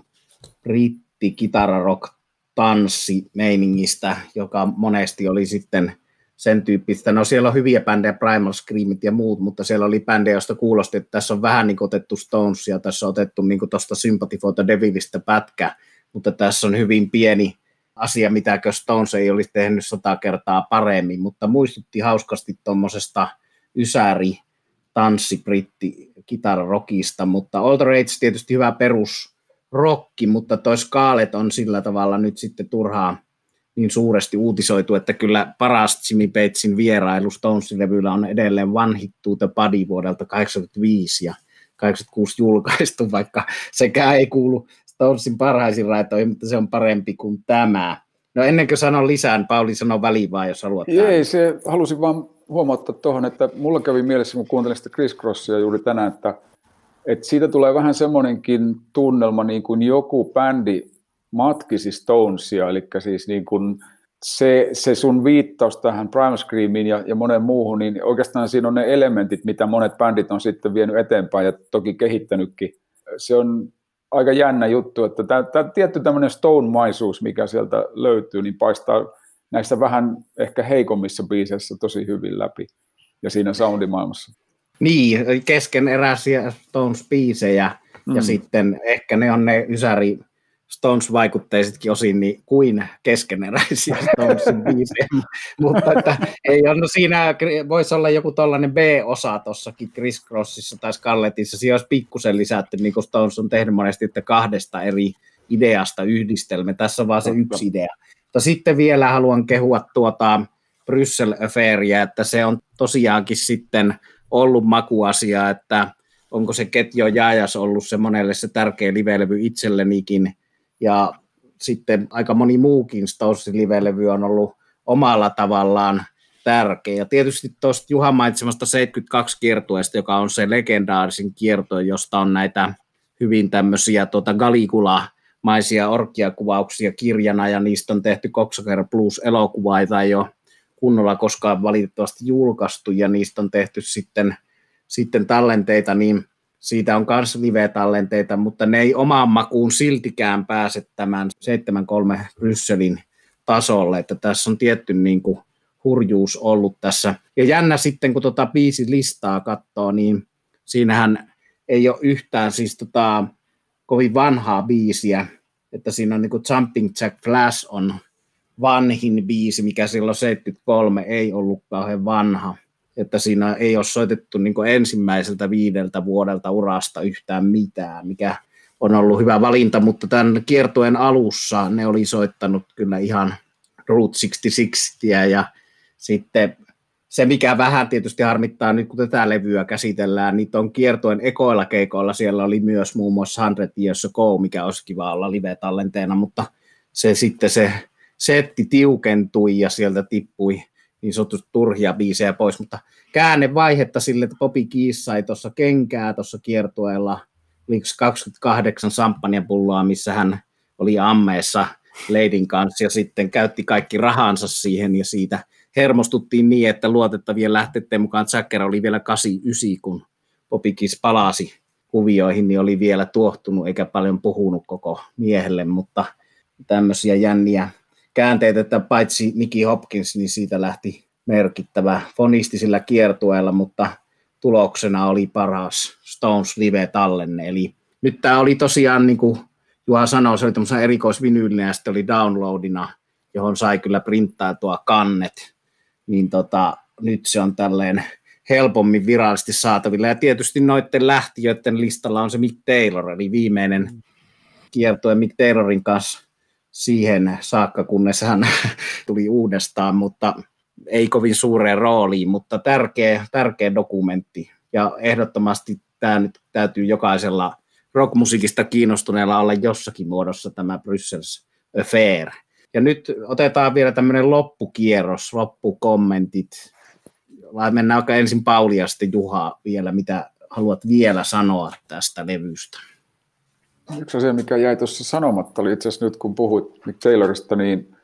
britti kitararock tanssimeiningistä, joka monesti oli sitten sen tyyppistä. No siellä on hyviä bändejä, Primal Screamit ja muut, mutta siellä oli bändejä, joista kuulosti, että tässä on vähän niin otettu Stonesia, tässä on otettu niin tuosta Sympathy for the Devilistä pätkä, mutta tässä on hyvin pieni asia, mitäkö Stones ei olisi tehnyt sata kertaa paremmin, mutta muistutti hauskasti tuommoisesta ysäri tanssi britti kitararokista, mutta the Rage tietysti hyvä perus rokki, mutta toi Scarlett on sillä tavalla nyt sitten turhaa niin suuresti uutisoitu, että kyllä paras Jimmy Batesin vierailu Stones-levyllä on edelleen One Hit to the Body vuodelta 85 ja 86 julkaistu, vaikka sekään ei kuulu Stonesin parhaisiin raitoihin, mutta se on parempi kuin tämä. No ennen kuin sanon lisään, Pauli sanoo väliin vaan, jos haluat. Ei, se halusin vaan huomauttaa tuohon, että mulla kävi mielessä, kun kuuntelin sitä Chris Crossia juuri tänään, että, että siitä tulee vähän semmoinenkin tunnelma, niin kuin joku bändi matkisi Stonesia, eli siis niin kuin se, se sun viittaus tähän Prime Screamiin ja, ja monen muuhun, niin oikeastaan siinä on ne elementit, mitä monet bändit on sitten vienyt eteenpäin ja toki kehittänytkin. Se on aika jännä juttu, että tämä, tämä tietty tämmöinen Stone-maisuus, mikä sieltä löytyy, niin paistaa näissä vähän ehkä heikommissa biiseissä tosi hyvin läpi ja siinä soundimaailmassa. Niin, keskeneräisiä Stones-biisejä mm. ja sitten ehkä ne on ne Ysäri Stones-vaikutteisetkin osin niin kuin keskeneräisiä Stonesin biisejä, mutta että ei on, no siinä voisi olla joku tällainen B-osa tuossakin Chris Crossissa tai Scarlettissa, siinä olisi pikkusen lisätty, niin kuin Stones on tehnyt monesti, että kahdesta eri ideasta yhdistelmä, tässä on vaan se yksi idea. Mutta sitten vielä haluan kehua tuota Bryssel Affairia, että se on tosiaankin sitten ollut makuasia, että onko se Ketjo Jaajas ollut se monelle se tärkeä livelevy itsellenikin, ja sitten aika moni muukin Stonesin live-levy on ollut omalla tavallaan tärkeä. Ja tietysti tuosta Juhan mainitsemasta 72 kiertueesta, joka on se legendaarisin kierto, josta on näitä hyvin tämmöisiä tuota Galikula maisia orkiakuvauksia kirjana, ja niistä on tehty Coxaker Plus elokuvaita jo kunnolla koskaan valitettavasti julkaistu, ja niistä on tehty sitten, sitten tallenteita, niin siitä on myös live-tallenteita, mutta ne ei omaan makuun siltikään pääse tämän 7.3 Brysselin tasolle, että tässä on tietty niin kuin hurjuus ollut tässä. Ja jännä sitten, kun tuota biisi listaa katsoo, niin siinähän ei ole yhtään siis tota, kovin vanhaa biisiä, että siinä on niin kuin Jumping Jack Flash on vanhin biisi, mikä silloin 73 ei ollut kauhean vanha että siinä ei ole soitettu niin ensimmäiseltä viideltä vuodelta urasta yhtään mitään, mikä on ollut hyvä valinta, mutta tämän kiertueen alussa ne oli soittanut kyllä ihan Route 66 ja sitten se, mikä vähän tietysti harmittaa nyt, kun tätä levyä käsitellään, niin on kiertoen ekoilla keikoilla siellä oli myös muun muassa 100 Years Ago, mikä olisi kiva olla live-tallenteena, mutta se sitten se setti tiukentui ja sieltä tippui niin sanotusti turhia biisejä pois, mutta käännevaihetta sille, että Popi Kiis sai tuossa kenkää tuossa kiertueella, oliko 28 samppanjapulloa, missä hän oli ammeessa Leidin kanssa ja sitten käytti kaikki rahansa siihen ja siitä hermostuttiin niin, että luotettavien lähteiden mukaan Jacker oli vielä 89, kun Popi Kiis palasi kuvioihin, niin oli vielä tuohtunut eikä paljon puhunut koko miehelle, mutta tämmöisiä jänniä käänteet, että paitsi Nicky Hopkins, niin siitä lähti merkittävä fonistisilla kiertueella, mutta tuloksena oli paras Stones live-tallenne. Eli nyt tämä oli tosiaan, niin kuin Juha sanoi, se oli tämmöisen erikoisvinyylinen ja sitten oli downloadina, johon sai kyllä tuo kannet. Niin tota, nyt se on tälleen helpommin virallisesti saatavilla. Ja tietysti noiden lähtiöiden listalla on se Mick Taylor, eli viimeinen kiertue Mick Taylorin kanssa siihen saakka, kunnes hän tuli uudestaan, mutta ei kovin suureen rooliin, mutta tärkeä, tärkeä dokumentti. Ja ehdottomasti tämä nyt täytyy jokaisella rockmusiikista kiinnostuneella olla jossakin muodossa tämä Bryssels Affair. Ja nyt otetaan vielä tämmöinen loppukierros, loppukommentit. Mennään aika ensin Pauliasti Juha vielä, mitä haluat vielä sanoa tästä levystä? Yksi asia, mikä jäi tuossa sanomatta, oli itse asiassa nyt kun puhuit Taylorista, niin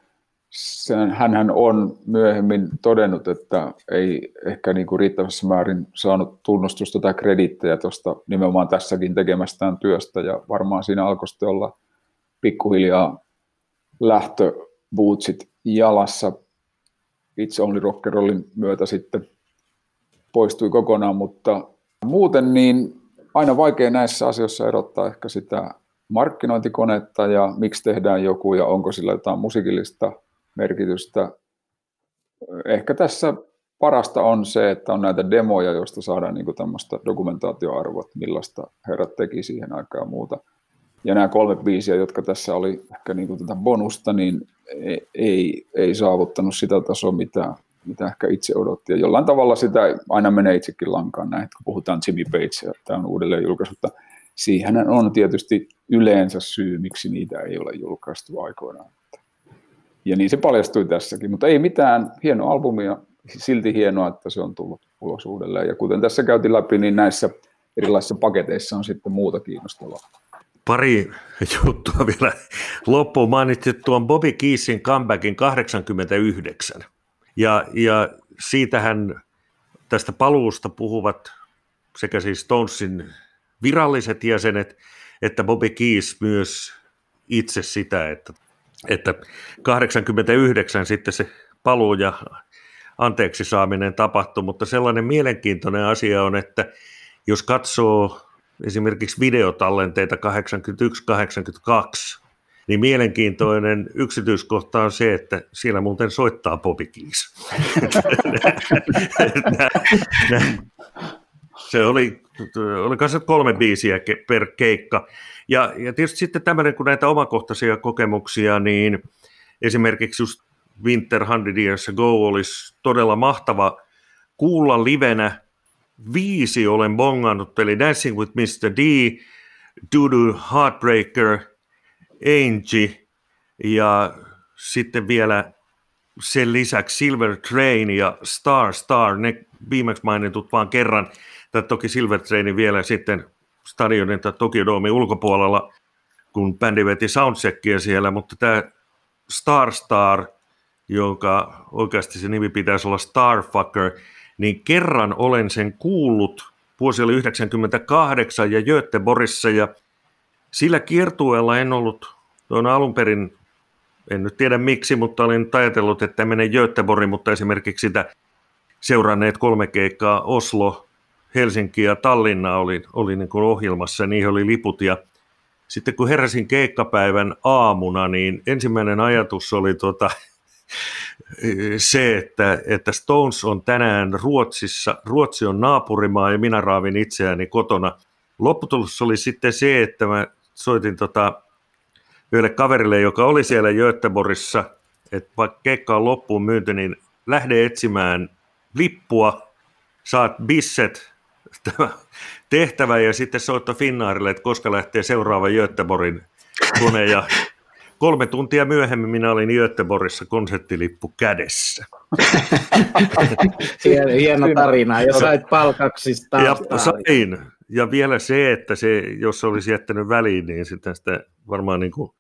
hän on myöhemmin todennut, että ei ehkä niin kuin riittävässä määrin saanut tunnustusta tai krediittejä tuosta nimenomaan tässäkin tekemästään työstä, ja varmaan siinä alkoi olla pikkuhiljaa lähtöbootsit jalassa. Itse Only Rock'n'Rollin myötä sitten poistui kokonaan, mutta muuten niin aina vaikea näissä asioissa erottaa ehkä sitä markkinointikonetta ja miksi tehdään joku ja onko sillä jotain musiikillista merkitystä. Ehkä tässä parasta on se, että on näitä demoja, joista saadaan niin tämmöistä dokumentaatioarvoa, millaista herrat teki siihen aikaan ja muuta. Ja nämä kolme biisiä, jotka tässä oli ehkä niin tätä bonusta, niin ei, ei, ei saavuttanut sitä tasoa, mitä, mitä ehkä itse odotti. Ja jollain tavalla sitä aina menee itsekin lankaan näin, kun puhutaan Jimmy Page ja tämä on uudelleen julkaistu. Siihen on tietysti yleensä syy, miksi niitä ei ole julkaistu aikoinaan. Ja niin se paljastui tässäkin, mutta ei mitään hieno albumia, silti hienoa, että se on tullut ulos uudelleen. Ja kuten tässä käytiin läpi, niin näissä erilaisissa paketeissa on sitten muuta kiinnostavaa. Pari juttua vielä loppuun. Mainitsit tuon Bobby Keesin comebackin 89. Ja, ja siitähän tästä paluusta puhuvat sekä siis Stonesin viralliset jäsenet, että Bobby Keys myös itse sitä, että että 89 sitten se paluu ja anteeksi saaminen tapahtui, mutta sellainen mielenkiintoinen asia on, että jos katsoo esimerkiksi videotallenteita 81-82, niin mielenkiintoinen yksityiskohta on se, että siellä muuten soittaa Bobby Keys. se oli, oli kolme biisiä per keikka, ja, ja tietysti sitten tämmöinen, kun näitä omakohtaisia kokemuksia, niin esimerkiksi just Winter 100 Years Ago olisi todella mahtava kuulla livenä. Viisi olen bongannut, eli Dancing with Mr. D, Dudu Heartbreaker, Angie ja sitten vielä sen lisäksi Silver Train ja Star Star, ne viimeksi mainitut vaan kerran, tai toki Silver Trainin vielä sitten stadionin tai Tokyo Dome ulkopuolella, kun bändi veti soundcheckia siellä, mutta tämä Star Star, jonka oikeasti se nimi pitäisi olla Starfucker, niin kerran olen sen kuullut, vuosi oli 98 ja Göteborissa ja sillä kiertueella en ollut tuon alun perin, en nyt tiedä miksi, mutta olin ajatellut, että menee Göteborgin, mutta esimerkiksi sitä seuranneet kolme keikkaa Oslo, Helsinki ja Tallinna oli, oli niin kuin ohjelmassa niihin oli liput. Ja sitten kun heräsin keikkapäivän aamuna, niin ensimmäinen ajatus oli tota, se, että, että Stones on tänään Ruotsissa, Ruotsi on naapurimaa ja minä raavin itseäni kotona. Lopputulos oli sitten se, että mä soitin tota, yhdelle kaverille, joka oli siellä Göteborgissa, että vaikka keikka on loppuun myynty, niin lähde etsimään lippua, saat bisset tämä tehtävä ja sitten soitto Finnaarille, että koska lähtee seuraava Göteborgin kone ja kolme tuntia myöhemmin minä olin Göteborgissa konserttilippu kädessä. Hieno tarina, ja sait palkaksista. Ja sain. Ja vielä se, että se, jos olisi jättänyt väliin, niin sitten sitä varmaan niin kuin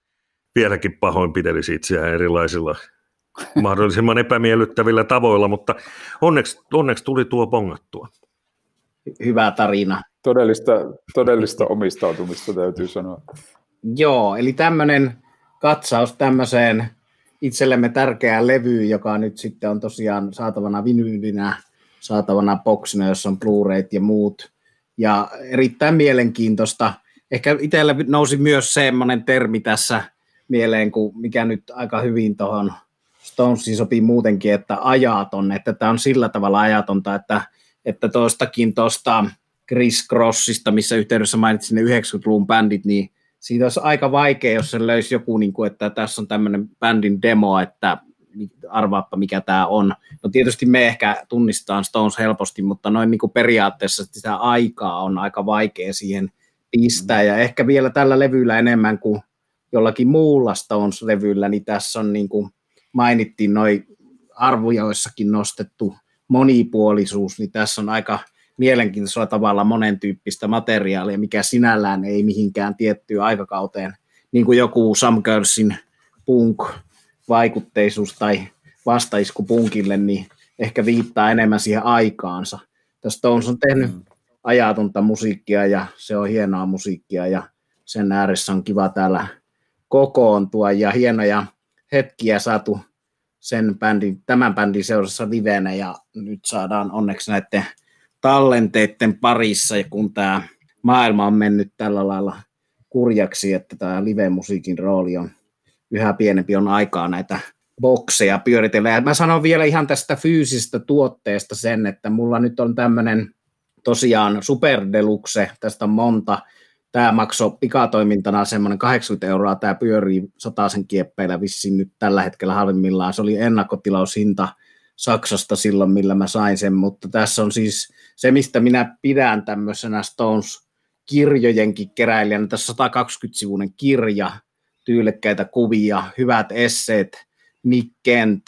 vieläkin pahoinpidelisi itseään erilaisilla mahdollisimman epämiellyttävillä tavoilla, mutta onneksi, onneksi tuli tuo pongattua hyvä tarina. Todellista, todellista omistautumista täytyy sanoa. Joo, eli tämmöinen katsaus tämmöiseen itsellemme tärkeään levyyn, joka nyt sitten on tosiaan saatavana vinyylinä, saatavana boxina, jossa on Blu-rayt ja muut. Ja erittäin mielenkiintoista. Ehkä itselle nousi myös semmoinen termi tässä mieleen, kuin mikä nyt aika hyvin tuohon Stonesiin sopii muutenkin, että ajaton, että tämä on sillä tavalla ajatonta, että että tuostakin tuosta Chris Crossista, missä yhteydessä mainitsin ne 90-luvun bändit, niin siitä olisi aika vaikea, jos se löysi joku, niin kuin, että tässä on tämmöinen bändin demo, että arvaappa mikä tämä on. No tietysti me ehkä tunnistetaan Stones helposti, mutta noin niin kuin periaatteessa sitä aikaa on aika vaikea siihen pistää, ja ehkä vielä tällä levyllä enemmän kuin jollakin muulla Stones-levyllä, niin tässä on niin kuin mainittiin noin arvojoissakin nostettu monipuolisuus, niin tässä on aika mielenkiintoisella tavalla monentyyppistä materiaalia, mikä sinällään ei mihinkään tiettyyn aikakauteen, niin kuin joku Sam Girlsin punk-vaikutteisuus tai vastaisku punkille, niin ehkä viittaa enemmän siihen aikaansa. Tässä Stones on tehnyt mm. ajatonta musiikkia ja se on hienoa musiikkia ja sen ääressä on kiva täällä kokoontua ja hienoja hetkiä saatu sen bändin, tämän bändin seurassa livenä ja nyt saadaan onneksi näiden tallenteiden parissa, ja kun tämä maailma on mennyt tällä lailla kurjaksi, että tämä live-musiikin rooli on yhä pienempi, on aikaa näitä bokseja pyöritellä. Ja mä sanon vielä ihan tästä fyysisestä tuotteesta sen, että mulla nyt on tämmöinen tosiaan Super Deluxe, tästä on monta, tämä maksoi pikatoimintana semmoinen 80 euroa, tämä pyörii sen kieppeillä vissiin nyt tällä hetkellä halvimmillaan. Se oli ennakkotilaushinta Saksasta silloin, millä mä sain sen, mutta tässä on siis se, mistä minä pidän tämmöisenä Stones-kirjojenkin keräilijänä. Tässä 120-sivuinen kirja, tyylekkäitä kuvia, hyvät esseet, Nick Kent,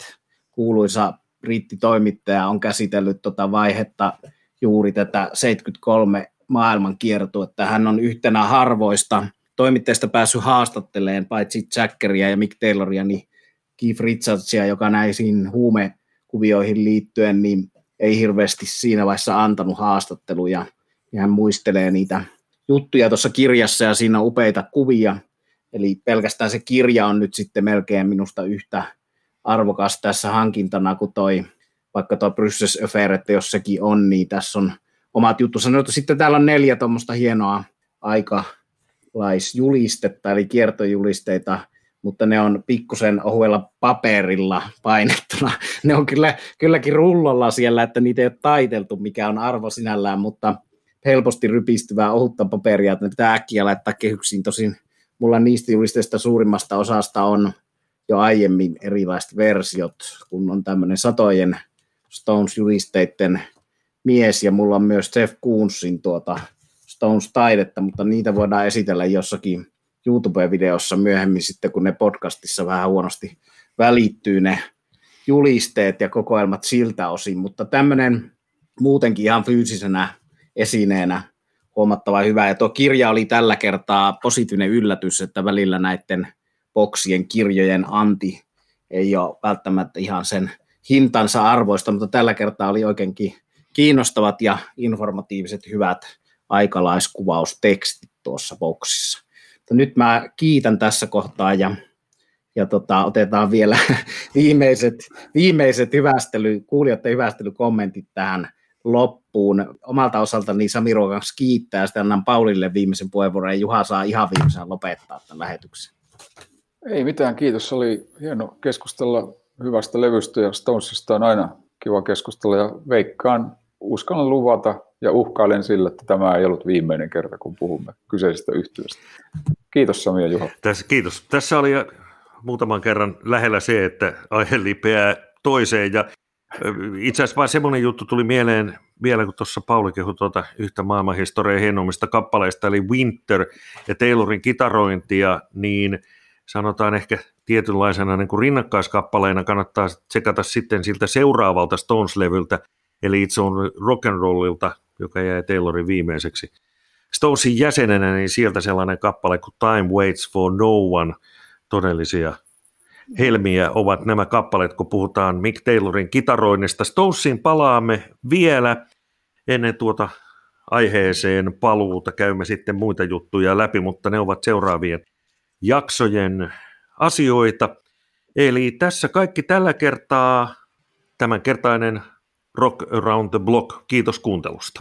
kuuluisa brittitoimittaja, on käsitellyt tuota vaihetta juuri tätä 73 maailman että hän on yhtenä harvoista toimittajista päässyt haastatteleen paitsi Jackeria ja Mick Tayloria, niin Keith Richardsia, joka näisiin huumekuvioihin liittyen, niin ei hirveästi siinä vaiheessa antanut haastatteluja. Ja hän muistelee niitä juttuja tuossa kirjassa ja siinä on upeita kuvia. Eli pelkästään se kirja on nyt sitten melkein minusta yhtä arvokas tässä hankintana kuin toi, vaikka tuo Brysses Affair, että jos sekin on, niin tässä on omat juttunsa. No, sitten täällä on neljä tuommoista hienoa aikalaisjulistetta, eli kiertojulisteita, mutta ne on pikkusen ohuella paperilla painettuna. Ne on kyllä, kylläkin rullolla siellä, että niitä ei ole taiteltu, mikä on arvo sinällään, mutta helposti rypistyvää ohutta paperia, että ne pitää äkkiä laittaa kehyksiin. Tosin mulla niistä julisteista suurimmasta osasta on jo aiemmin erilaiset versiot, kun on tämmöinen satojen Stones-julisteiden mies, ja mulla on myös Jeff Koonsin tuota Stones-taidetta, mutta niitä voidaan esitellä jossakin YouTube-videossa myöhemmin sitten, kun ne podcastissa vähän huonosti välittyy ne julisteet ja kokoelmat siltä osin, mutta tämmöinen muutenkin ihan fyysisenä esineenä huomattavan hyvä. Ja tuo kirja oli tällä kertaa positiivinen yllätys, että välillä näiden boksien kirjojen anti ei ole välttämättä ihan sen hintansa arvoista, mutta tällä kertaa oli oikeinkin kiinnostavat ja informatiiviset hyvät aikalaiskuvaus-tekstit tuossa boksissa. Nyt mä kiitän tässä kohtaa ja, ja tota, otetaan vielä viimeiset, viimeiset hyvästely, kuulijoiden hyvästelykommentit tähän loppuun. Omalta osaltani Sami Ruokans kiittää ja sitten annan Paulille viimeisen puheenvuoron ja Juha saa ihan viimeisen lopettaa tämän lähetyksen. Ei mitään, kiitos. Oli hieno keskustella hyvästä levystä ja Stonesista on aina kiva keskustella ja veikkaan uskallan luvata ja uhkailen sillä, että tämä ei ollut viimeinen kerta, kun puhumme kyseisestä yhtiöstä. Kiitos Sami ja Juha. Tässä, kiitos. Tässä oli muutaman kerran lähellä se, että aihe lipeää toiseen ja itse asiassa vain semmoinen juttu tuli mieleen vielä, kun tuossa Pauli kehui tuota yhtä maailmanhistorian hienommista kappaleista, eli Winter ja Taylorin kitarointia, niin sanotaan ehkä tietynlaisena niin kuin rinnakkaiskappaleena kannattaa tsekata sitten siltä seuraavalta Stones-levyltä, eli itse on rock'n'rollilta, joka jäi Taylorin viimeiseksi. Stonesin jäsenenä, niin sieltä sellainen kappale kuin Time Waits for No One, todellisia helmiä ovat nämä kappaleet, kun puhutaan Mick Taylorin kitaroinnista. Stonesin palaamme vielä ennen tuota aiheeseen paluuta. Käymme sitten muita juttuja läpi, mutta ne ovat seuraavien jaksojen asioita. Eli tässä kaikki tällä kertaa. Tämänkertainen Rock Around the Block. Kiitos kuuntelusta.